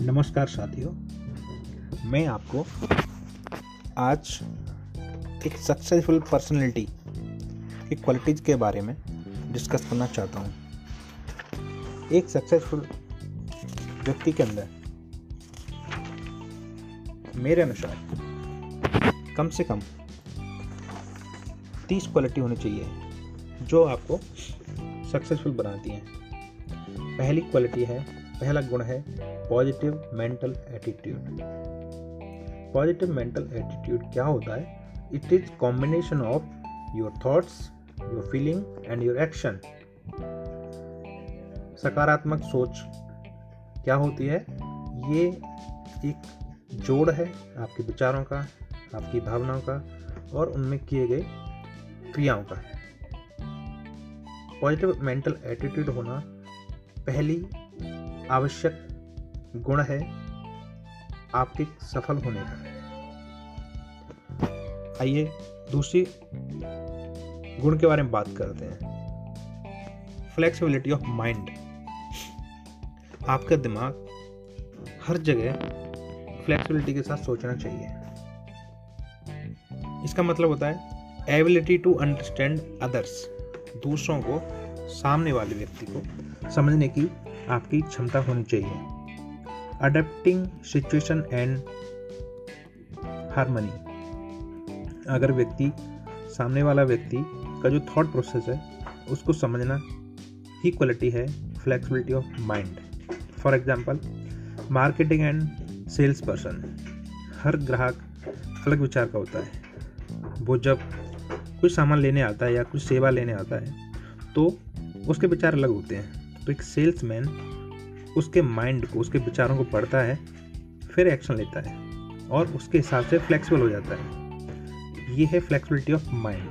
नमस्कार साथियों। मैं आपको आज एक सक्सेसफुल पर्सनैलिटी की क्वालिटीज़ के बारे में डिस्कस करना चाहता हूँ। एक सक्सेसफुल व्यक्ति के अंदर मेरे अनुसार कम से कम तीस क्वालिटी होनी चाहिए जो आपको सक्सेसफुल बनाती हैं। पहली क्वालिटी है पहला गुण है positive mental attitude. Positive mental attitude क्या होता है? It is combination of your thoughts your feeling and your action सकारात्मक सोच क्या होती है? ये एक जोड़ है आपके विचारों का, आपकी भावनाओं का और उनमें किए गए क्रियाओं का। पॉजिटिव मेंटल एटीट्यूड होना पहली आवश्यक गुण है, आपके सफल होने का। आइए दूसरी गुण के बारे में बात करते हैं। फ्लेक्सिबिलिटी ऑफ़ माइंड आपका दिमाग हर जगह फ्लेक्सिबिलिटी के साथ सोचना चाहिए। इसका मतलब होता है एबिलिटी टू अंडरस्टैंड अदर्स दूसरों को सामने वाले व्यक्ति को समझने की आपकी क्षमता होनी चाहिए। अडेप्टिंग सिचुएशन एंड हारमनी अगर व्यक्ति, सामने वाला व्यक्ति का जो थॉट प्रोसेस है, उसको समझना ही क्वालिटी है flexibility of mind for example marketing and sales person हर ग्राहक अलग विचार का होता है। वो जब कुछ सामान लेने आता है या कुछ सेवा लेने आता है तो उसके विचार अलग होते हैं। तो एक सेल्समैन उसके माइंड को, उसके विचारों को पढ़ता है, फिर एक्शन लेता है और उसके हिसाब से फ्लेक्सिबल हो जाता है। ये है फ्लेक्सिबिलिटी ऑफ़ माइंड